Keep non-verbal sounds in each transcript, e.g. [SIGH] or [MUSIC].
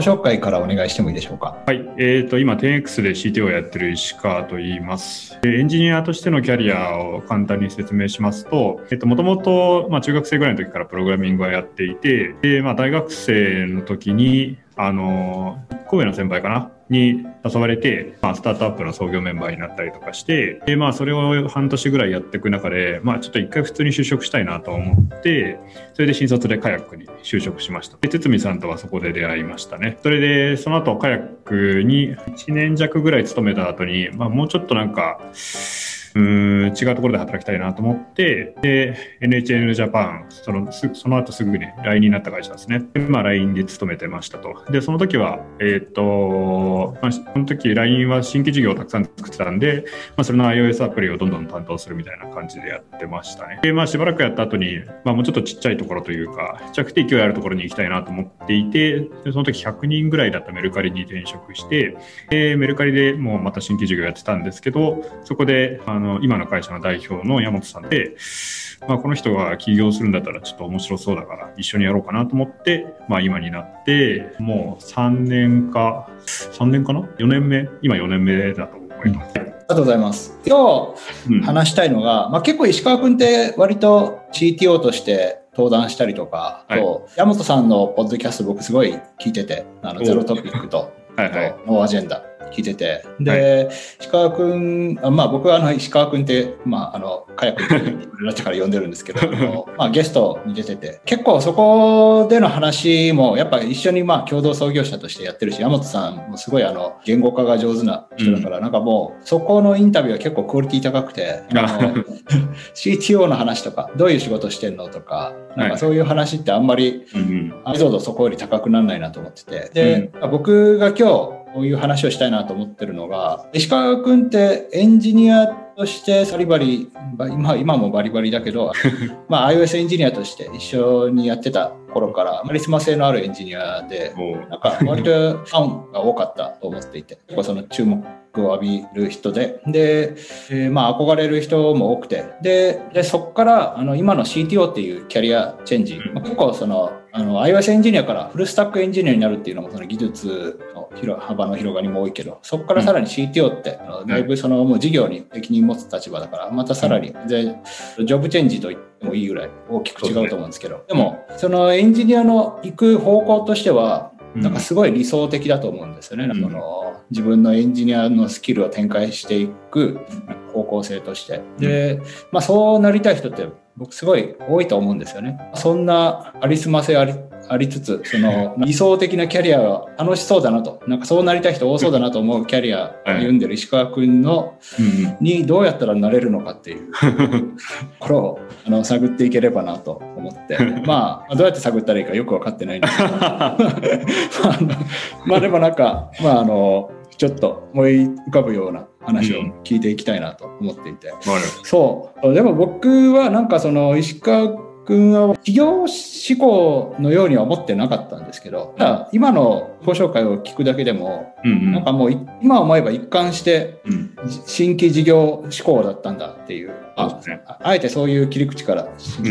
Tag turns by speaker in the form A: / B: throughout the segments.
A: 己紹介からお願いしてもいいでしょうか？
B: はい。えっ、ー、と、今、10X で CTO をやってる石川と言います。エンジニアとしてのキャリアを簡単に説明しますと、えっ、ー、と、もともと、まあ、中学生ぐらいの時からプログラミングはやっていて、で、まあ、大学生の時に、あの、神戸の先輩かなに誘われて、まあ、スタートアップの創業メンバーになったりとかして、で、まあ、それを半年ぐらいやっていく中で、まあ、ちょっと一回普通に就職したいなと思って、それで新卒でカヤックに就職しました。で、堤さんとはそこで出会いましたね。それで、その後カヤックに1年弱ぐらい勤めた後に、まあ、もうちょっとなんか、う違うところで働きたいなと思って、で、NHN ジャパン、そのその後すぐに LINE になった会社ですね。で、まあ LINE で勤めてましたと。で、その時は、えっ、と、まあ、その時 LINE は新規事業をたくさん作ってたんで、まあそれの iOS アプリをどんどん担当するみたいな感じでやってましたね。で、まあしばらくやった後に、まあもうちょっとちっちゃいところというか、着地勢いあるところに行きたいなと思っていて、でその時100人ぐらいだったメルカリに転職して、で、メルカリでもうまた新規事業やってたんですけど、そこで、あの、今の会社の代表の山本さんで、まあ、この人が起業するんだったらちょっと面白そうだから一緒にやろうかなと思って、まあ、今になってもう3年か3年かな？4年目？今4年目だと思います。
A: ありがとうございます。今日話したいのが、うん、まあ、結構石川君って割と CTO として登壇したりとか、はい、と山本さんのポッドキャスト僕すごい聞いてて、あのゼロトピックと、はいはい、ノーアジェンダ聞いてて、で、はい、石川君、あまあ僕はあの石川君って、まああの、カヤ君ってから呼んでるんですけど、[LAUGHS] まあゲストに出てて、結構そこでの話もやっぱ一緒にまあ共同創業者としてやってるし、山本さんもすごいあの、言語化が上手な人だから、うん、なんかもうそこのインタビューは結構クオリティ高くて、CTO [LAUGHS] の話とか、どういう仕事してんのとか、なんかそういう話ってあんまり、エピソードそこより高くならないなと思ってて、で、うん、僕が今日、こういう話をしたいなと思ってるのが、石川君ってエンジニアとしてバリバリ、今今もバリバリだけど、[LAUGHS] まあ iOS エンジニアとして一緒にやってた頃からカリスマ性のあるエンジニアで、なんか割とファンが多かったと思っていて、結構その注目を浴びる人で、で、えー、まあ憧れる人も多くて、で、でそこからあの今の CTO っていうキャリアチェンジ、まあ、結構そのあの iOS エンジニアからフルスタックエンジニアになるっていうのもその技術の広幅の広がりも多いけどそこからさらに CTO って、うん、だいぶそのもう事業に責任持つ立場だからまたさらに全ジョブチェンジと言ってもいいぐらい大きく違うと思うんですけどでもそのエンジニアの行く方向としてはなんかすごい理想的だと思うんですよね、うん、の自分のエンジニアのスキルを展開していく方向性として。で、まあ、そうなりたい人って僕すごい多いと思うんですよね。そんなありすませありありつつ、その理想的なキャリアは楽しそうだなと、なんかそうなりたい人多そうだなと思うキャリア歩んでる石川君の、にどうやったらなれるのかっていう。[LAUGHS] これをあの探っていければなと思って、[LAUGHS] まあ、どうやって探ったらいいかよく分かってないんですけど、[LAUGHS] まあでもなんか、まああの、ちょっと思い浮かぶような話を聞いていきたいなと思っていて、うん、そう。でも僕はなんかその石川君は企業志向のようには思ってなかったんですけど、ただ今のご紹介を聞くだけでも、うんうん、なんかもう今思えば一貫して新規事業志向だったんだっていうああえてそういう切り口からご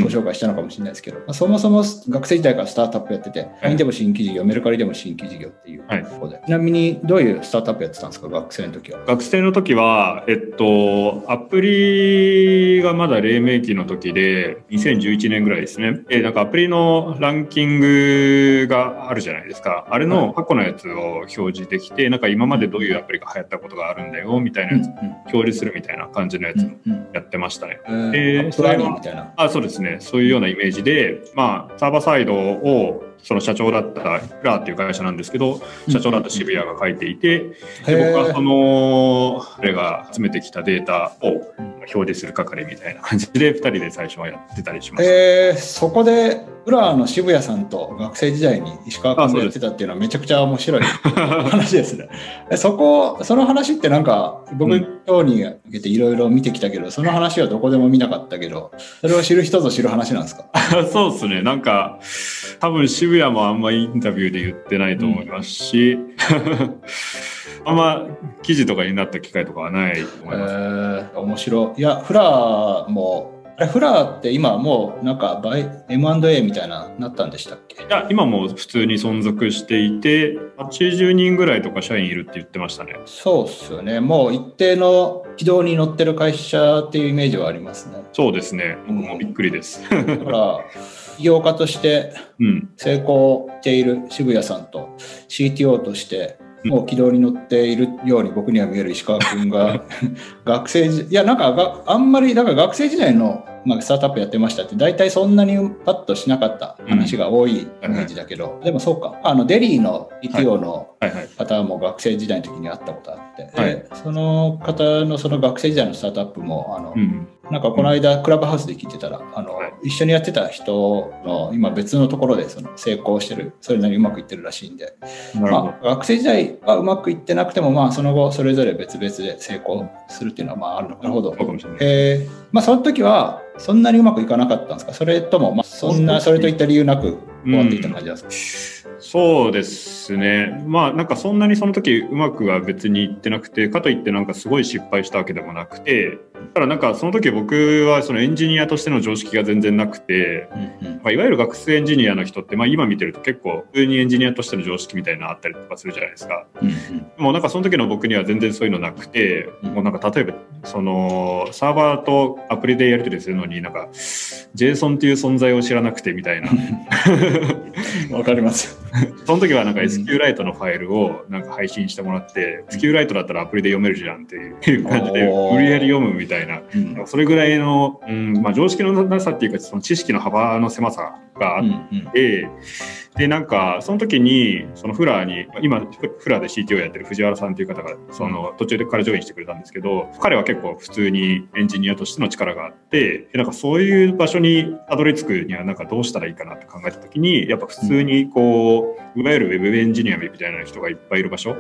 A: 紹介したのかもしれないですけど、うん、そもそも学生時代からスタートアップやってて、はい、でも新規事業、メルカリでも新規事業っていうところで、はい、ちなみにどういうスタートアップやってたんですか、学生の時は？
B: 学生の時は、えっと、アプリがまだ黎明期の時で、2011年ぐらいですね。えなんかアプリのランキングがあるじゃないですか。あれの過去のやつを表示できて、なんか今までどういうアプリが流行ったことがあるんだよみたいなやつ、表示するみたいな感じのやつやってましたね。
A: で、それみたいな。
B: あ、そうですね。そういうようなイメージで、まあ、サーバーサイドをその社長だったフラーっていう会社なんですけど、社長だった渋谷が書いていて、で僕はその、彼が集めてきたデータを表示する係みたいな感じで、2人で最初はやってたりしました。
A: えー、そこで、フラーの渋谷さんと学生時代に石川君がやってたっていうのはめちゃくちゃ面白い [LAUGHS] 話ですね。そこ、その話ってなんか、僕、今日に向けていろいろ見てきたけど、その話はどこでも見なかったけど、それを知る人ぞ知る話なんですか？[LAUGHS]
B: そうですね。なんか、多分渋谷もあんまりインタビューで言ってないと思いますし、うん、あんま記事とかになった機会とかはないと思います。え
A: ー、面白い。いや、フラーもあれフラーって今もうなんか M&A みたいななったんでしたっけ？
B: いや今も普通に存続していて80人ぐらいとか社員いるって言ってましたね。
A: そうっすよね。もう一定の軌道に乗ってる会社っていうイメージはありますね。
B: そうですね。僕もびっくりです、
A: だから [LAUGHS] 起業家として成功している渋谷さんと CTO としてもう軌道に乗っているように僕には見える石川君が [LAUGHS] 学生時いやなんかあんまりだから学生時代のまあ、スタートアップやってましたって大体そんなにパッとしなかった話が多いイメージだけど、うん、でもそうか。あのデリーの ETO の方も学生時代の時に会ったことあって、はい、その方のその学生時代のスタートアップもあの、うん、なんかこの間クラブハウスで聞いてたらあの、はい、一緒にやってた人の今別のところでその成功してるそれなりにうまくいってるらしいんで、まあ、学生時代はうまくいってなくてもまあその後それぞれ別々で成功するっていうのはまああるのかな。るほど。えー、まあ、その時はそんなにうまくいかなかったんですか？それとも、まあ、そんな、それといった理由なく終わっていた感じなんですか、
B: うん、そうですね。まあ、なんかそんなにその時うまくは別にいってなくて、かといってなんかすごい失敗したわけでもなくて、ただなんかその時僕はそのエンジニアとしての常識が全然なくて、うんうん、まあ、いわゆる学生エンジニアの人って、まあ今見てると結構普通にエンジニアとしての常識みたいなのあったりとかするじゃないですか。うんうん、もうなんかその時の僕には全然そういうのなくて、もうなんか例えばそのサーバーとアプリでやり取りするのになんか JSON っていう存在を知らなくてみたいな。
A: わかります。[LAUGHS]
B: その時はなんか SQLite のファイルをなんか配信してもらって、SQLite だったらアプリで読めるじゃんっていう感じで無理やり読むみたいな、それぐらいの、うんまあ、常識のなさっていうかその知識の幅の狭さがあって、でなんかその時にそのフラーに今フラーで CTO やってる藤原さんという方がその途中でからジョインしてくれたんですけど彼は結構普通にエンジニアとしての力があってなんかそういう場所にたどり着くにはなんかどうしたらいいかなって考えた時にやっぱ普通にこういわゆるウェブエンジニアみたいな人がいっぱいいる場所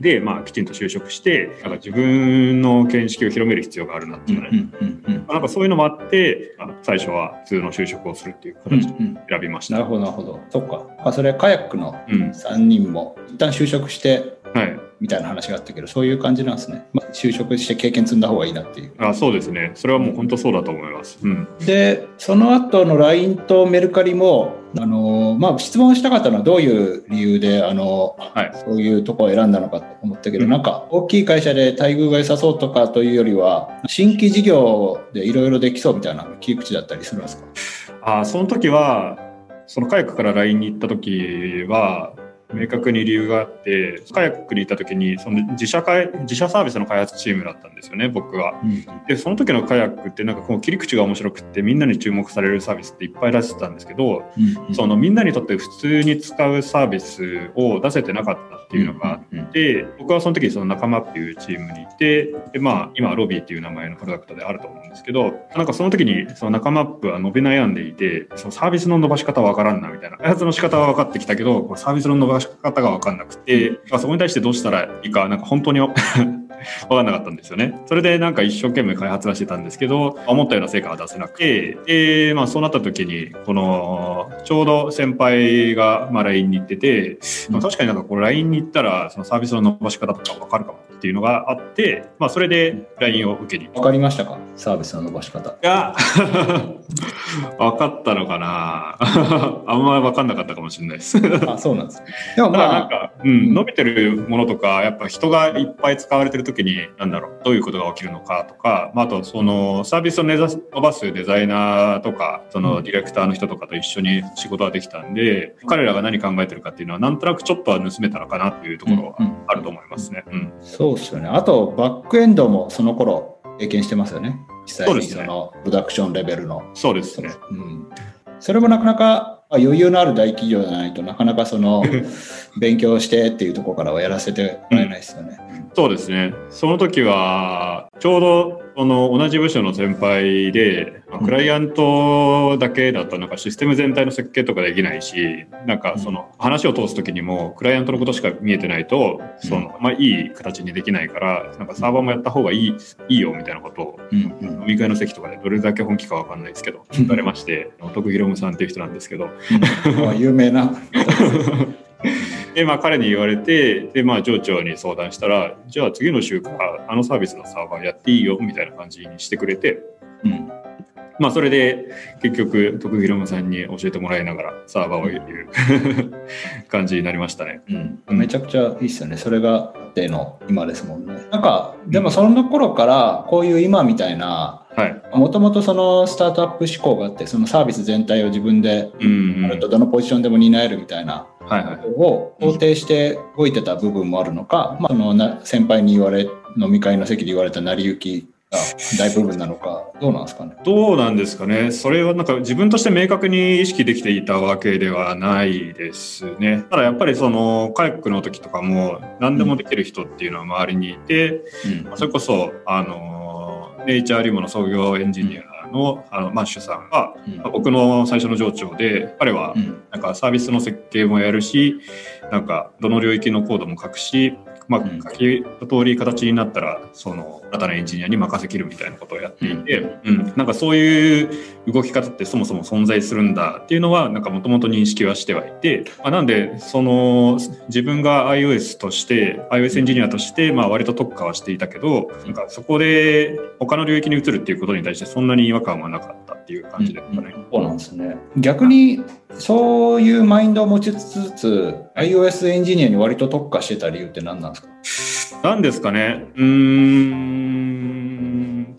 B: で、まあ、きちんと就職してなんか自分の見識を広める必要があるなっていうね、なんかそういうのもあって最初は普通の就職をするっていう形を選びました。
A: なるほどなるほど。そっか。あそれカヤックの3人も一旦就職して、はい、みたいな話があったけどそういう感じなんですね、まあ、就職して経験積んだ方がいいなっていう。
B: あそうですね。それはもう本当そうだと思います、うん、
A: でその後の LINE とメルカリもあのまあ、質問したかったのはどういう理由であの、はい、そういうところを選んだのかと思ったけど、うん、なんか大きい会社で待遇が良さそうとかというよりは新規事業でいろいろできそうみたいな切り口だったりするんですか？
B: あその時はそのカヤックから LINE に行った時は、明確に理由があって、カヤックに行った時に、その自社会、自社サービスの開発チームだったんですよね、僕は。うん、で、その時のカヤックってなんかこう切り口が面白くってみんなに注目されるサービスっていっぱい出してたんですけど、うん、そのみんなにとって普通に使うサービスを出せてなかったっていうのがあって、僕はその時その仲間っていうチームにいて、で、まあ今ロビーっていう名前のプロダクトであると思うんですけど、なんかその時にその仲間ップは伸び悩んでいて、そのサービスの伸ばし方わからんなみたいな。開発の仕方は分かってきたけど、サービスの伸ばし方が分かんなくて、まあ、そこに対してどうしたらいいか、なんか本当に分 [LAUGHS] かんなかったんですよね。それでなんか一生懸命開発はしてたんですけど、思ったような成果は出せなくて、で、まあそうなった時に、この、ちょうど先輩がまあ LINE に行ってて、まあ、確かになんかこう LINE に行ったら、そのサービスの伸ばし方とか分かるかもっていうのがあって、まあそれで LINE を受けに。
A: 分かりましたか？サービスの伸ばし方。い
B: や、[LAUGHS] 分かったのかな？[LAUGHS] あんまり分かんなかったかもしれないです。
A: あ、そうなんです。
B: でもまあ、なんか、うん、伸びてるものとか、やっぱ人がいっぱい使われてる時に、なんだろう、どういうことが起きるのかとか、まあ、あと、その、サービスを伸ばすデザイナーとか、そのディレクターの人とかと一緒に仕事ができたんで、彼らが何考えてるかっていうのは、なんとなくちょっとは盗めたのかなっていうところはあると思いますね。うん、
A: そうですよね。あと、バックエンドもその頃経験してますよね。実際にそのプロダクションレベルの。
B: そうですね。
A: うん、それもなかなか余裕のある大企業じゃないとなかなかその [LAUGHS] 勉強してっていうところからはやらせてもらえないですよね。
B: うん、そうですね。その時はちょうどその同じ部署の先輩で、まあ、クライアントだけだとなんかシステム全体の設計とかできないし、なんかその話を通す時にもクライアントのことしか見えてないと、そのまあいい形にできないから、なんかサーバーもやった方がいいいいよみたいなことを、飲み会の席とかでどれだけ本気かわかんないですけど、言われまして、徳弘さんっていう人なんですけど。
A: 有名な。[LAUGHS]
B: で、まあ、彼に言われて、で、まあ、上長に相談したら、じゃあ次の週からあのサービスのサーバーやっていいよみたいな感じにしてくれて、うん、まあそれで結局徳弘さんに教えてもらいながらサーバーを入れる感じになりましたね。
A: うん、めちゃくちゃいいっすよね。それがでの今ですもんね。なんかでもその頃からこういう今みたいなもともとそのスタートアップ思考があってそのサービス全体を自分であるとどのポジションでも担えるみたいなを肯定して動いてた部分もあるのか、まあ、その先輩に言われ飲み会の席で言われた成り行きが大部分なのかどうなんですかね？
B: どうなんですかね？それはなんか自分として明確に意識できていたわけではないですね。ただやっぱりそのカヤックの時とかも何でもできる人っていうのは周りにいて、うん、それこそあのネイチャーリムの創業エンジニアのあのマッシュさんが、うん、僕の最初の上長で彼はなんかサービスの設計もやるしなんかどの領域のコードも書くしまあ、書き通り形になったらその新たなエンジニアに任せきるみたいなことをやっていて、うん、なんかそういう動き方ってそもそも存在するんだっていうのはなんかもともと認識はしてはいて、まあ、なんでその自分が iOS として iOS エンジニアとしてまあ割と特化はしていたけどなんかそこで他の領域に移るっていうことに対してそんなに違和感はなかったっていう感じですかね。
A: うん、そうなんですね。逆にそういうマインドを持ちつつ iOS エンジニアに割と特化してた理由って何なんです
B: か？何ですかね。うーん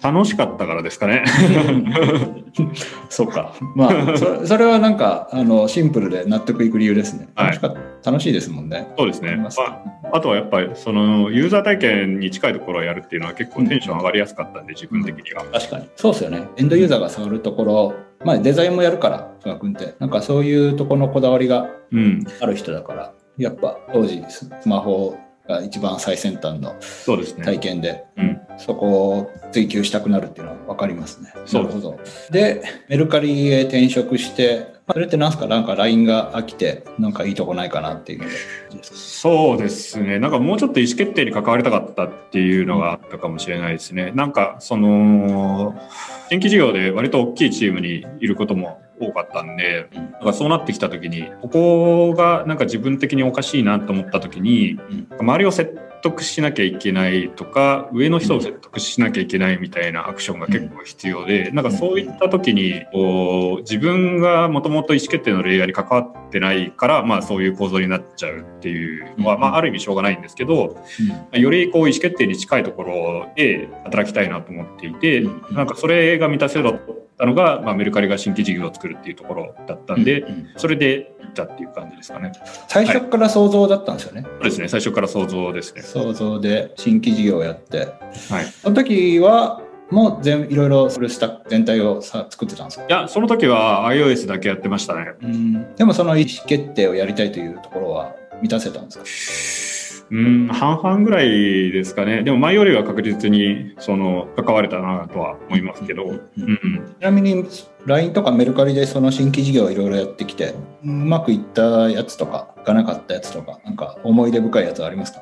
B: 楽しかったからですかね。[LAUGHS]
A: そうか。まあそ、それはなんかあのシンプルで納得いく理由ですね。楽しか楽しいですもんね。
B: そうですね。まあ、あとはやっぱりそのユーザー体験に近いところをやるっていうのは結構テンション上がりやすかったんで、うん、自分的には。
A: 確かに。そうですよね。エンドユーザーが触るところ、まあデザインもやるから、菅君って。なんかそういうところのこだわりがある人だから、うん、やっぱ当時スマホが一番最先端の体験で、そ、ねうん、そこを追求したくなるっていうのは分かりますね。なるほど。で、メルカリへ転職して、それってなんすかなんか LINE が飽きて、なんかいいとこないかなっていう
B: そうですね。なんかもうちょっと意思決定に関わりたかったっていうのがあったかもしれないですね。なんかその、新規事業で割と大きいチームにいることも多かったんで、なんかそうなってきた時に、ここがなんか自分的におかしいなと思った時に、周りを説得しなきゃいけないとか、上の人を説得しなきゃいけないみたいなアクションが結構必要で、なんかそういった時に、こう、自分がもともと意思決定のレイヤーに関わってないから、まあそういう構造になっちゃうっていうのは、まあある意味しょうがないんですけど、よりこう意思決定に近いところで働きたいなと思っていて、なんかそれが満たせろたのが、まあ、メルカリが新規事業を作るっていうところだったんで、うん。うん、それで行ったっていう感じですかね。
A: 最初から想像だったんですよね。はい、
B: そうですね、最初から想像ですね。
A: 想像で新規事業をやって、はい、その時はもう全いろいろフルスタック全体をさ作ってたんですか？
B: いやその時は iOS だけやってましたね。
A: うん。でもその意思決定をやりたいというところは満たせたんですか？
B: うん、半々ぐらいですかね。でも前よりは確実にその関われたなとは思いますけど。うん、
A: うん、ちなみに LINE とかメルカリでその新規事業をいろいろやってきて、うまくいったやつとか、いかなかったやつとか、なんか思い出深いやつありますか？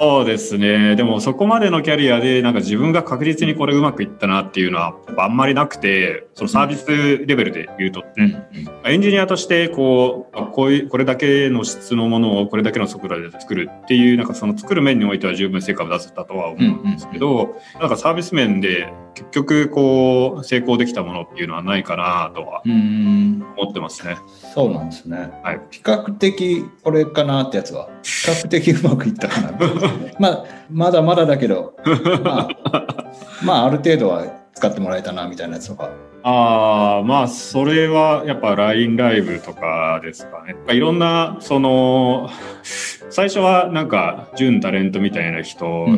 B: そうですね。でもそこまでのキャリアでなんか自分が確実にこれうまくいったなっていうのはあんまりなくて、そのサービスレベルで言うとね、エンジニアとしてこう、こういう、これだけの質のものをこれだけの速度で作るっていう、なんかその作る面においては十分成果を出せたとは思うんですけど、なんかサービス面で結局こう成功できたものっていうのはないかなとは思ってますね。
A: そうなんですね。はい。比較的これかなってやつは比較的うまくいったかな。まあまだまだだけど、まあ、[LAUGHS] まあある程度は使ってもらえたなみたいなやつとか。
B: ああ、まあ、それはやっぱ LINE ライブとかですかね。いろんな、その、[LAUGHS] 最初はなんか準タレントみたいな人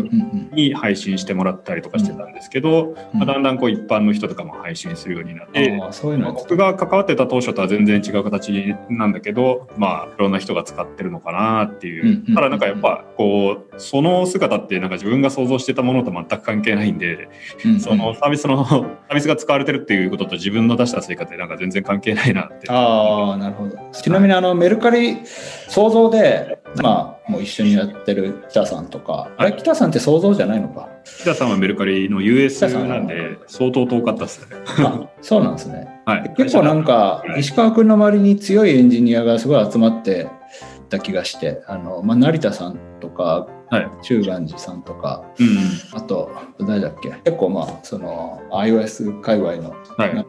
B: に配信してもらったりとかしてたんですけど、まあ、だんだんこう一般の人とかも配信するようになって、そういうの僕が関わってた当初とは全然違う形なんだけどまあいろんな人が使ってるのかなっていう、ただなんかやっぱこうその姿ってなんか自分が想像してたものと全く関係ないんで、そのサービスのサービスが使われてるっていうことと自分の出した成果ってなんか全然関係ないなって。
A: ああなるほど。ちなみにあのメルカリ想像でまあ、もう一緒にやってる北さんとか、あれ、北さんって想像じゃないのか？
B: 北さんはメルカリの US なんで、相当遠かったっすね。
A: あそうなんですね。はい、結構なんか、石川君の周りに強いエンジニアがすごい集まってた気がして、あのまあ、成田さんとか、中元寺さんとか、うん、あと誰だっけ？結構まあその iOS 界隈の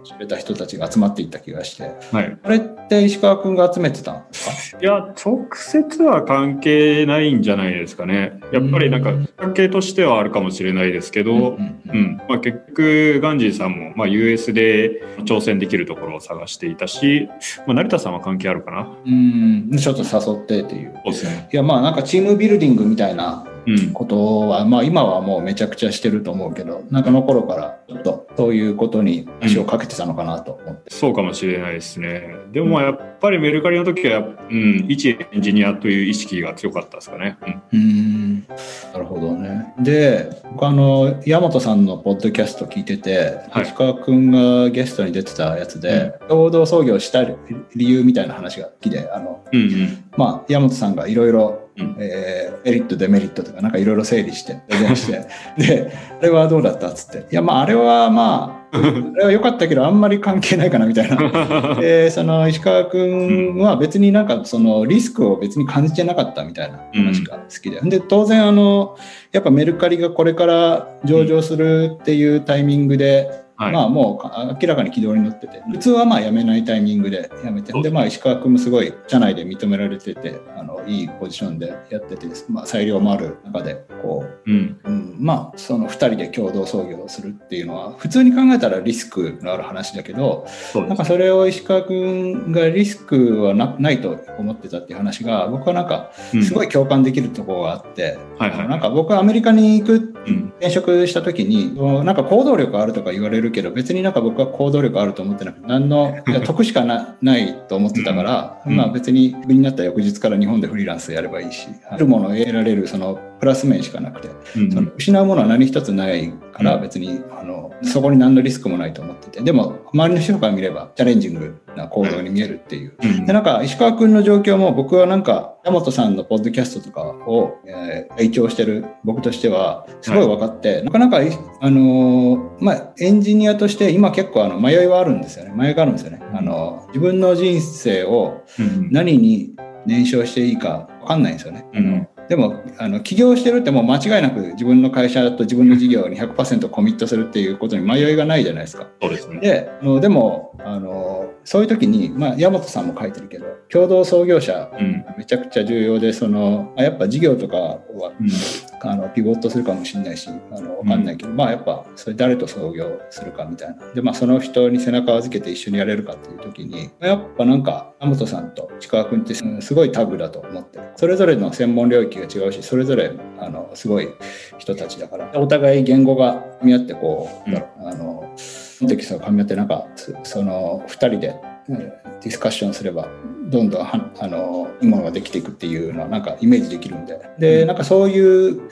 A: 知れた人たちが集まっていった気がして、はい、あれって石川君が集めてたんです
B: か？いや直接は関係ないんじゃないですかね。やっぱりなんか関係としてはあるかもしれないですけど、うんまあ、結局ガンジーさんも、まあ、US で挑戦できるところを探していたし、まあ、成田さんは関係あるかな。
A: うん。ちょっと誘ってっていう。そうですね。いやまあなんかチームビルディングみたいなことは、うん、まあ今はもうめちゃくちゃしてると思うけどなんかの頃からちょっとそういうことに足をかけてたのかなと思って、
B: うん、そうかもしれないですね。でもやっぱりメルカリの時は、うん、一エンジニアという意識が強かったですかね。うん。
A: なるほどね。で僕あの山本さんのポッドキャスト聞いてて、はい、石川君がゲストに出てたやつで、共同創業した理由みたいな話が好きであの、うんうん、まあ山本さんがいろいろうん、えー、メリットデメリットとかなんかいろいろ整理してして。[LAUGHS] であれはどうだったっつって。いやまああれはまあ [LAUGHS] あれは良かったけどあんまり関係ないかなみたいな。[LAUGHS] でその石川君は別になんかそのリスクを別に感じてなかったみたいな話が好きで、うん、で当然あのやっぱメルカリがこれから上場するっていうタイミングで、はい、まあもう明らかに軌道に乗ってて。普通はまあ辞めないタイミングで辞めて。でまあ石川君もすごい社内で認められててあのいいポジションでやってて、まあ、裁量もある中でこう、うん。うん、まあその2人で共同創業するっていうのは普通に考えたらリスクのある話だけどなんかそれを石川君がリスクはなないと思ってたっていう話が僕はなんかすごい共感できるところがあって、うんはいはい、なんか僕はアメリカに行く転職した時になんか行動力あるとか言われるけど別になんか僕は行動力あると思ってなくて何の [LAUGHS] 得しかないと思ってたから、うん、まあ別にクビになった翌日から日本でフリーランスやればいいしあるものを得られるそのプラス面しかなくて、うん、その失うものは何一つないから別に、あのそこに何のリスクもないと思ってて。でも周りの人から見ればチャレンジングな行動に見えるっていう、でなんか石川君の状況も僕はなんか山本さんのポッドキャストとかを、えー、拝聴してる僕としてはすごい分かって、はい、なかなかあのまあエンジニアとして今結構あの迷いはあるんですよね。迷いがあるんですよね、あの自分の人生を何に燃焼していいか分かんないんですよね、うんでもあの起業してるってもう間違いなく自分の会社と自分の事業に100%コミットするっていうことに迷いがないじゃないですか。
B: そうですね、
A: であのでもあのそういう時に、まあ、山本さんも書いてるけど共同創業者、めちゃくちゃ重要でそのやっぱ事業とかは、うん、あのピボットするかもしれないしあの分かんないけど、うん、まあやっぱそれ誰と創業するかみたいな。で、まあ、その人に背中を預けて一緒にやれるかっていう時にやっぱなんか山本さんと市川君ってすごいタグだと思ってそれぞれの専門領域が違うしそれぞれあのすごい人たちだから。お互い言語が噛み合ってこう、うん、あのテキストが噛み合ってなんかその2人でディスカッションすればどんどんはあのいいものができていくっていうのはなんかイメージできるんで。でなんかそういう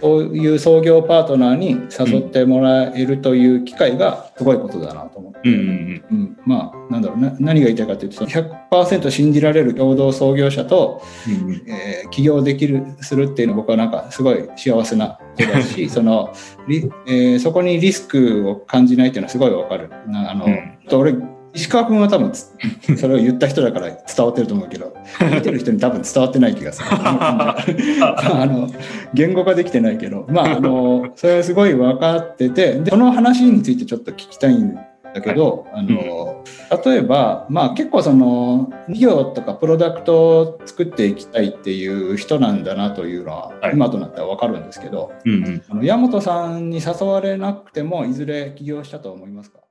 A: そういう創業パートナーに誘ってもらえるという機会がすごいことだなと思って、うんうんうん、まあなんだろうな。何が言いたいかというと100%信じられる共同創業者と、うんうん、えー、起業できるするっていうのは僕はなんかすごい幸せなことだし [LAUGHS] その、えー、そこにリスクを感じないっていうのはすごいわかる。あの、うん、俺石川君は多分それを言った人だから伝わってると思うけど [LAUGHS] 見てる人に多分伝わってない気がする。[LAUGHS] あの言語化できてないけどまああのそれはすごい分かっててでその話についてちょっと聞きたいんだけど、はい、あの例えば、まあ、結構その事業とかプロダクトを作っていきたいっていう人なんだなというのは、はい、今となっては分かるんですけど、うんうん、あの山本さんに誘われなくてもいずれ起業したと思いますか？